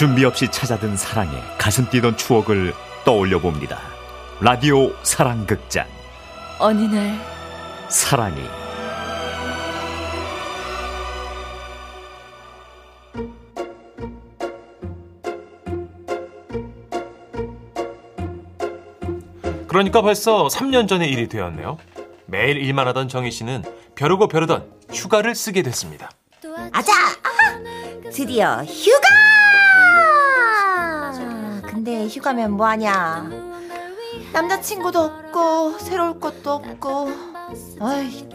준비 없이 찾아든 사랑에 가슴 뛰던 추억을 떠올려 봅니다. 라디오 사랑극장. 어느 날 사랑이. 그러니까 벌써 3년 전의 일이 되었네요. 매일 일만 하던 정희 씨는 벼르고 벼르던 휴가를 쓰게 됐습니다. 아자! 드디어 휴가! 근데 휴가면 뭐하냐? 남자친구도 없고 새로울 것도 없고 아이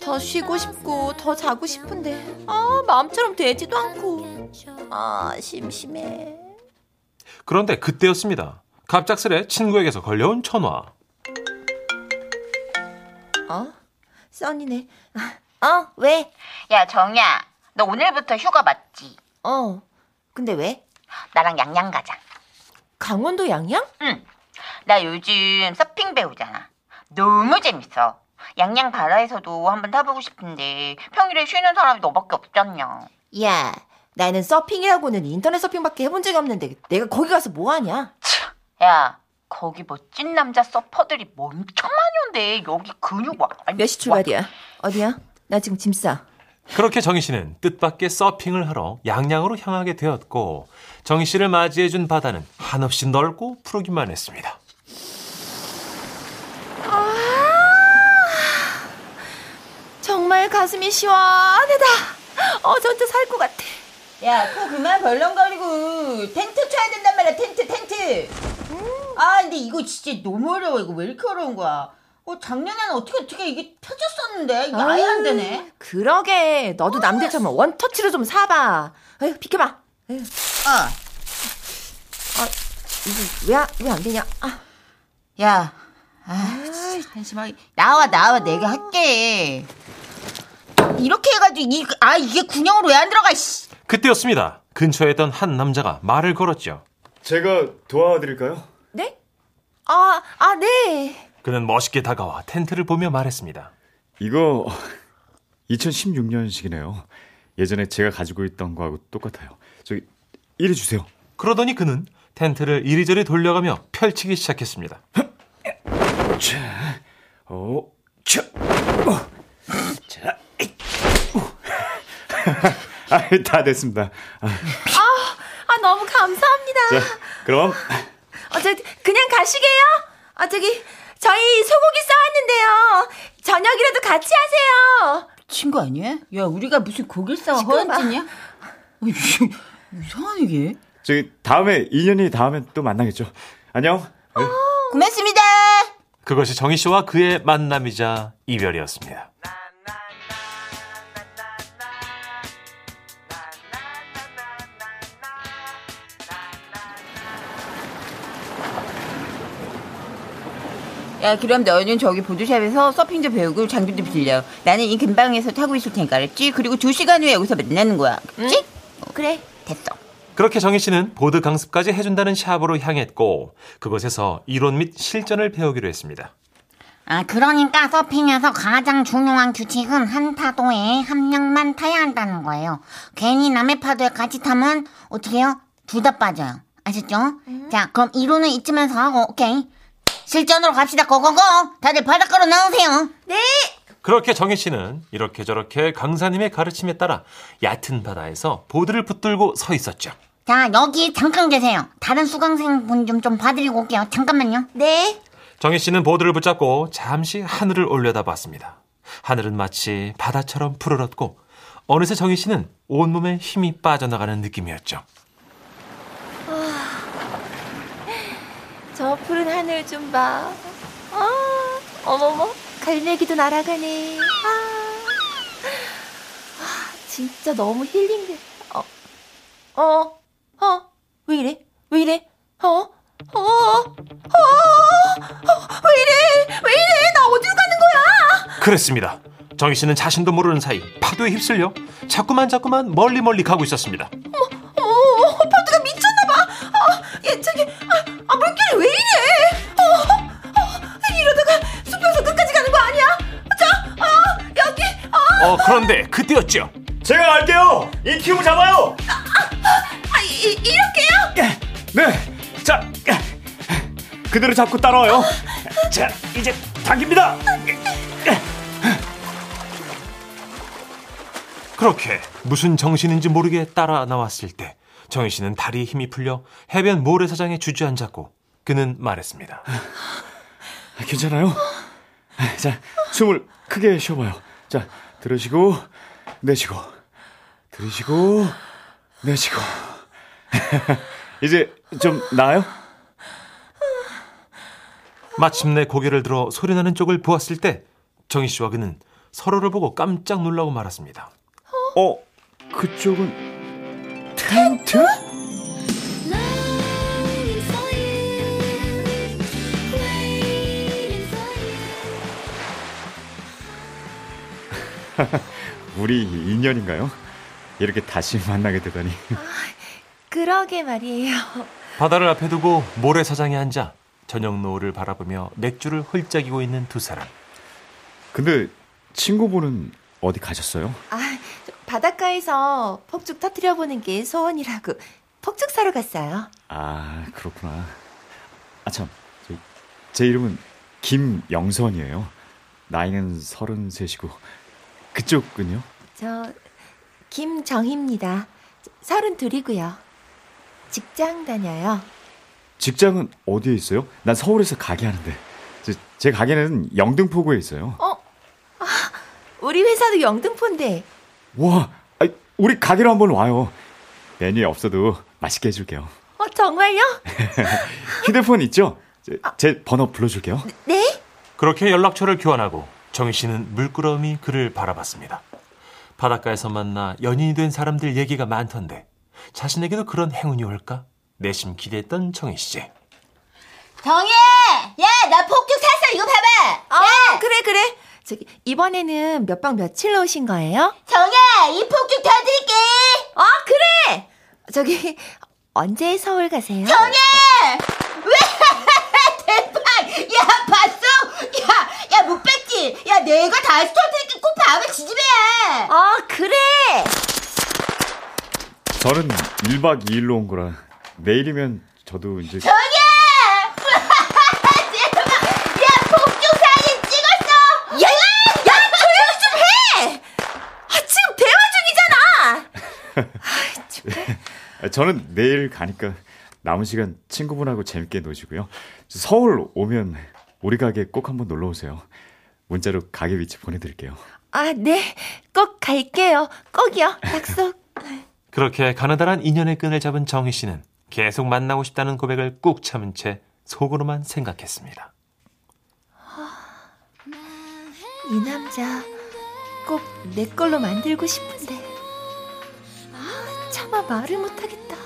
더 쉬고 싶고 더 자고 싶은데 아 마음처럼 되지도 않고 아 심심해 그런데 그때였습니다. 갑작스레 친구에게서 걸려온 전화. 어? 써니네 어? 왜? 야, 정야, 너 오늘부터 휴가 맞지? 어 근데 왜? 나랑 양양 가자. 강원도 양양? 응. 나 요즘 서핑 배우잖아. 너무 재밌어. 양양 바다에서도 한번 타보고 싶은데 평일에 쉬는 사람이 너밖에 없잖냐. 야 나는 서핑이라고는 인터넷 서핑밖에 해본 적이 없는데 내가 거기 가서 뭐 하냐? 야, 거기 멋진 남자 서퍼들이 엄청 많이 온대. 여기 근육 와. 아니, 몇 시 출발이야? 어디야? 나 지금 짐 싸. 그렇게 정희 씨는 뜻밖의 서핑을 하러 양양으로 향하게 되었고 정희 씨를 맞이해준 바다는 한없이 넓고 푸르기만 했습니다. 정말 가슴이 시원하다. 어, 전투 살것 같아. 야, 코 그만 벌렁거리고 텐트 쳐야 된단 말이야, 텐트, 텐트. 아, 근데 이거 진짜 너무 어려워. 이거 왜 이렇게 어려운 거야? 어, 작년에는 어떻게 어떻게 이게 펴졌었는데 이게 아예 안 되네. 그러게. 너도 남들처럼 원터치로 좀 사봐. 아유, 비켜봐. 아유, 어, 이게 왜, 왜 안 되냐? 아, 야, 아, 진짜 한심하게 나와 나와 내가 할게. 이렇게 해가지고 이, 아 이게 군형으로 왜 안 들어가? 씨. 그때였습니다. 근처에 있던 한 남자가 말을 걸었죠. 제가 도와드릴까요? 네? 아, 아, 네. 그는 멋있게 다가와 텐트를 보며 말했습니다. 이거 2016년식이네요. 예전에 제가 가지고 있던 거하고 똑같아요. 저기 이리 주세요. 그러더니 그는 텐트를 이리저리 돌려가며 펼치기 시작했습니다. 자, 어, 자, 어, 자, 이, 어. 아, 다 됐습니다. 아, 아, 너무 감사합니다. 자, 그럼 어, 저, 그냥 가시게요? 아, 저기, 저희 소고기 싸왔는데요. 저녁이라도 같이 하세요. 친구 아니야? 야, 우리가 무슨 고길 싸워 시끄러워. 허언증이야? 이상한 이게. 저기 다음에 인연이 다음에 또 만나겠죠. 안녕. 네. 고맙습니다. 그것이 정희 씨와 그의 만남이자 이별이었습니다. 야, 그럼 너는 저기 보드샵에서 서핑도 배우고 장비도 빌려. 나는 이 근방에서 타고 있을 테니까 알았지? 그리고 두 시간 후에 여기서 만나는 거야. 그치? 그래. 됐어. 그렇게 정희 씨는 보드 강습까지 해준다는 샵으로 향했고 그곳에서 이론 및 실전을 배우기로 했습니다. 아, 그러니까 서핑에서 가장 중요한 규칙은 한 파도에 한 명만 타야 한다는 거예요. 괜히 남의 파도에 같이 타면 어떻게 해요? 둘 다 빠져요. 아셨죠? 자, 그럼 이론은 이쯤에서 하고, 오케이. 실전으로 갑시다. 고고고! 다들 바닷가로 나오세요. 그렇게 정희 씨는 이렇게 저렇게 강사님의 가르침에 따라 얕은 바다에서 보드를 붙들고 서 있었죠. 자, 여기 잠깐 계세요. 다른 수강생분 좀, 좀 봐드리고 올게요. 잠깐만요. 네. 정희 씨는 보드를 붙잡고 잠시 하늘을 올려다봤습니다. 하늘은 마치 바다처럼 푸르렀고 어느새 정희 씨는 온몸에 힘이 빠져나가는 느낌이었죠. 저 푸른 하늘 좀 봐. 아, 어머머, 갈매기도 날아가네. 아, 아, 진짜 너무 힐링돼. 어, 어, 어, 왜 이래? 왜 이래? 어, 어, 어, 어, 왜 이래? 왜 이래? 나 어디로 가는 거야? 그랬습니다. 정희 씨는 자신도 모르는 사이 파도에 휩쓸려 자꾸만 자꾸만 멀리 멀리 가고 있었습니다. 어, 왜 이래? 어, 어, 이러다가 숲에서 끝까지 가는 거 아니야? 자, 아, 여기, 아, 어 그런데 그때였죠. 제가 갈게요. 이 큐브 잡아요. 아 이, 이렇게 네. 자, 그대로 잡고 따라와요. 자, 이제 당깁니다. 그렇게 무슨 정신인지 모르게 따라 나왔을 때 정희 씨는 다리에 힘이 풀려 해변 모래사장에 주저앉았고 그는 말했습니다. 괜찮아요? 자, 숨을 크게 쉬어봐요. 자, 들으시고, 내쉬고, 들으시고, 내쉬고. 이제 좀 나아요? 마침내 고개를 들어 소리나는 쪽을 보았을 때 정희 씨와 그는 서로를 보고 깜짝 놀라고 말았습니다. 어, 그쪽은 텐트? Longing 우리 인연인가요? 이렇게 다시 만나게 되다니. 그러게 말이에요. 바다를 앞에 두고 모래사장에 앉아 저녁 노을을 바라보며 맥주를 훌쩍이고 있는 두 사람. 근데 친구분은 어디 가셨어요? 아, 저 바닷가에서 폭죽 터트려 보는 게 소원이라고 폭죽 사러 갔어요. 아, 그렇구나. 아, 참. 저, 제 이름은 김영선이에요. 나이는 서른셋이고. 그쪽은요? 저 김정희입니다. 서른 둘이고요. 직장 다녀요. 직장은 어디에 있어요? 난 서울에서 가게 하는데. 제, 제 가게는 영등포구에 있어요. 우리 회사도 영등포인데. 와, 아이, 우리 가게로 한번 와요. 메뉴에 없어도 맛있게 해줄게요. 어, 정말요? 휴대폰 있죠? 제, 제 번호 불러줄게요. 네? 그렇게 연락처를 교환하고 정희 씨는 물끄러미 그를 바라봤습니다. 바닷가에서 만나 연인이 된 사람들 얘기가 많던데 자신에게도 그런 행운이 올까? 내심 기대했던 정희 씨. 정혜! 야, 나 폭죽 샀어. 이거 봐봐. 아, 그래, 그래. 저기, 이번에는 몇 박 며칠 오신 거예요? 정혜, 이 폭죽 더 드릴게. 아, 그래! 저기, 언제 서울 가세요? 정혜! 왜? 대박! 야, 봤어? 야, 야, 못 야, 내가 다시 터뜨릴게. 꼭 봐봐, 지지배야. 아, 그래! 저는 1박 2일로 온 거라 내일이면 저도 이제 정혜! 대박! 야, 폭죽 사진 찍었어. 야, 야, 조용히 좀 해! 아, 지금 대화 중이잖아! 아, 정말. 저는 내일 가니까 남은 시간 친구분하고 재밌게 노시고요. 서울 오면 우리 가게 꼭 한번 놀러 오세요. 문자로 가게 위치 보내드릴게요. 아, 네. 꼭 갈게요. 꼭이요. 약속. 그렇게 가느다란 인연의 끈을 잡은 정희 씨는 계속 만나고 싶다는 고백을 꾹 참은 채 속으로만 생각했습니다. 이 남자 꼭 내 걸로 만들고 싶은데. 아, 차마 말을 못하겠다.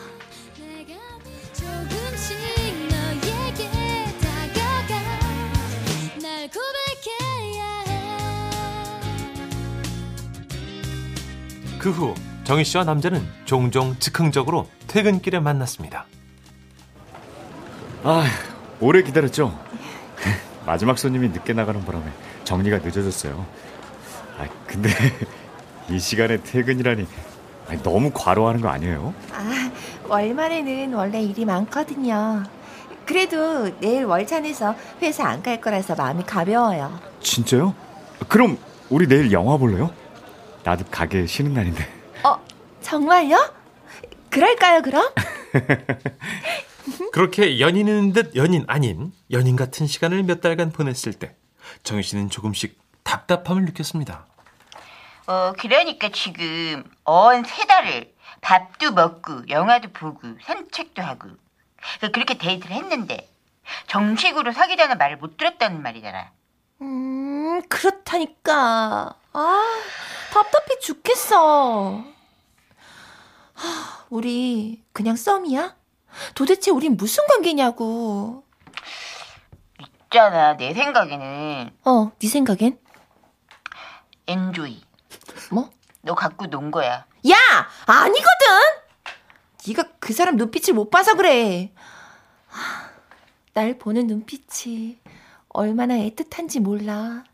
그 후 정희 씨와 남자는 종종 즉흥적으로 퇴근길에 만났습니다. 아, 오래 기다렸죠? 마지막 손님이 늦게 나가는 바람에 정리가 늦어졌어요. 아, 근데 이 시간에 퇴근이라니 아니, 너무 과로하는 거 아니에요? 아, 월말에는 원래 일이 많거든요. 그래도 내일 월차 내서 회사 안 갈 거라서 마음이 가벼워요. 진짜요? 그럼 우리 내일 영화 볼래요? 나도 가게 쉬는 날인데. 어, 정말요? 그럴까요, 그럼? 그렇게 연인인 듯 연인 아닌 연인 같은 시간을 몇 달간 보냈을 때 정희 씨는 조금씩 답답함을 느꼈습니다. 어, 그러니까 지금 언세 달을 밥도 먹고 영화도 보고 산책도 하고 그렇게 데이트를 했는데 정식으로 사귀자는 말을 못 들었다는 말이잖아. 음, 그렇다니까. 아, 답답해 죽겠어. 하, 우리 그냥 썸이야? 도대체 우린 무슨 관계냐고. 있잖아, 내 생각에는 어, 네 생각엔? 엔조이. 뭐? 너 갖고 논 거야. 야, 아니거든. 네가 그 사람 눈빛을 못 봐서 그래. 하, 날 보는 눈빛이 얼마나 애틋한지 몰라.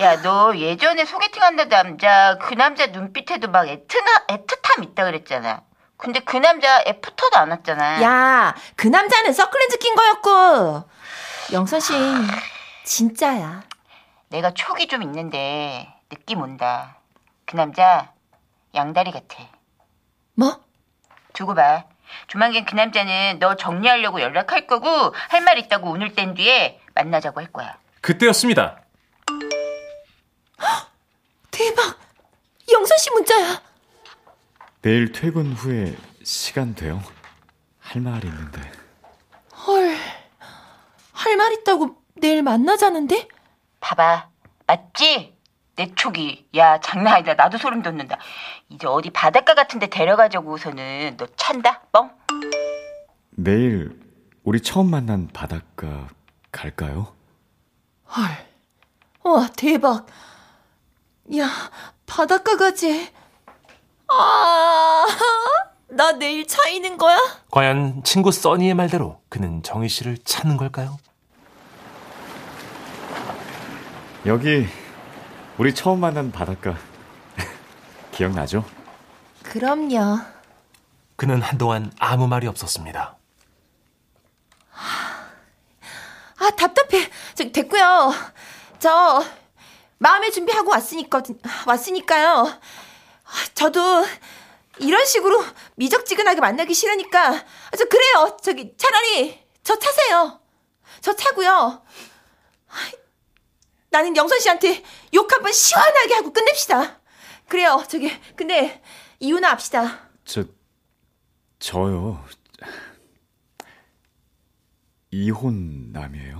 야, 너 예전에 소개팅한다 남자 그 남자 눈빛에도 막 애틋하, 애틋함 있다 그랬잖아. 근데 그 남자 애프터도 안 왔잖아. 야, 그 남자는 서클렌즈 낀 거였고. 영선 씨, 진짜야. 내가 촉이 좀 있는데 느낌 온다. 그 남자 양다리 같아. 뭐? 두고 봐. 조만간 그 남자는 너 정리하려고 연락할 거고 할 말 있다고 오늘 뗀 뒤에 만나자고 할 거야. 그때였습니다. 대박! 영선 씨 문자야. 내일 퇴근 후에 시간 돼요? 할 말이 있는데. 헐. 할 말 있다고 내일 만나자는데? 봐봐. 맞지? 내 촉이. 야, 장난 아니다. 나도 소름 돋는다. 이제 어디 바닷가 같은 데 데려가자고서는 너 찬다? 뻥? 내일 우리 처음 만난 바닷가 갈까요? 헐. 와, 대박. 야, 바닷가 가지. 아, 나 내일 차이는 거야? 과연 친구 써니의 말대로 그는 정희 씨를 찾는 걸까요? 여기 우리 처음 만난 바닷가 기억나죠? 그럼요. 그는 한동안 아무 말이 없었습니다. 아, 답답해. 저, 됐고요. 저, 마음의 준비하고 왔으니까, 왔으니까요. 아, 저도 이런 식으로 미적지근하게 만나기 싫으니까, 아, 저, 그래요. 저기, 차라리 저 차세요. 저 차고요. 아, 나는 영선 씨한테 욕 한번 시원하게 하고 끝냅시다. 그래요. 저기, 근데, 이유나 합시다. 저 저요. 이혼남이에요.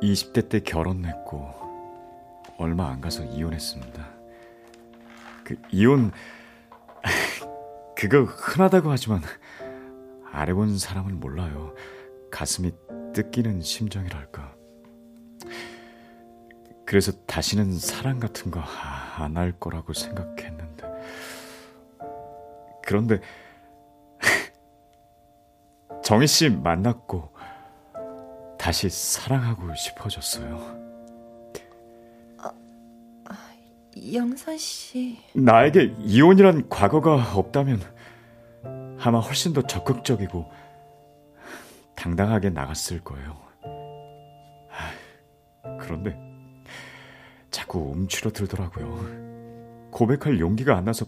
20대 때 결혼했고 얼마 안 가서 이혼했습니다. 그 이혼 그거 흔하다고 하지만 안 해본 사람은 몰라요. 가슴이 뜯기는 심정이랄까. 그래서 다시는 사랑 같은 거 안 할 거라고 생각했는데 그런데 정희 씨 만났고 다시 사랑하고 싶어졌어요. 영선 씨. 나에게 이혼이란 과거가 없다면 아마 훨씬 더 적극적이고 당당하게 나갔을 거예요. 하, 그런데 자꾸 움츠러들더라고요. 고백할 용기가 안 나서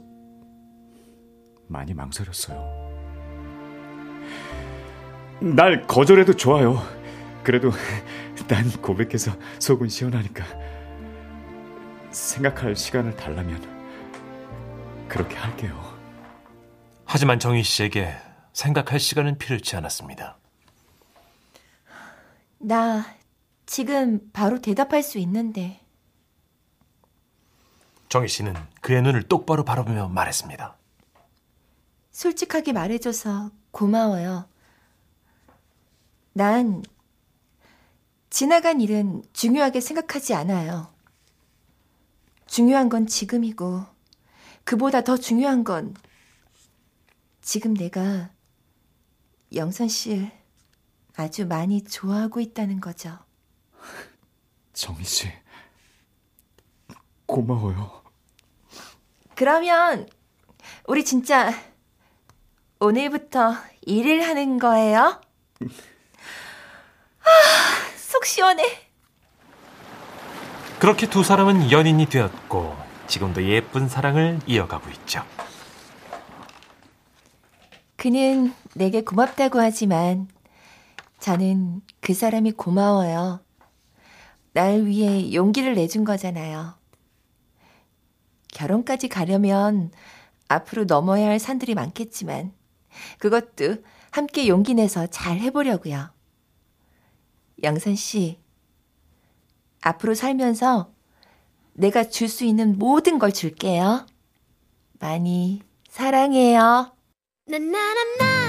많이 망설였어요. 날 거절해도 좋아요. 그래도 난 고백해서 속은 시원하니까 생각할 시간을 달라면 그렇게 할게요. 하지만 정희 씨에게 생각할 시간은 필요치 않았습니다. 나 지금 바로 대답할 수 있는데. 정희 씨는 그의 눈을 똑바로 바라보며 말했습니다. 솔직하게 말해줘서 고마워요. 난 지나간 일은 중요하게 생각하지 않아요. 중요한 건 지금이고, 그보다 더 중요한 건 지금 내가 영선 씨를 아주 많이 좋아하고 있다는 거죠. 정희 씨, 고마워요. 그러면 우리 진짜 오늘부터 일을 하는 거예요? 아, 속 시원해. 그렇게 두 사람은 연인이 되었고 지금도 예쁜 사랑을 이어가고 있죠. 그는 내게 고맙다고 하지만 저는 그 사람이 고마워요. 날 위해 용기를 내준 거잖아요. 결혼까지 가려면 앞으로 넘어야 할 산들이 많겠지만 그것도 함께 용기 내서 잘 해보려고요. 영선 씨, 앞으로 살면서 내가 줄 수 있는 모든 걸 줄게요. 많이 사랑해요. 나나나나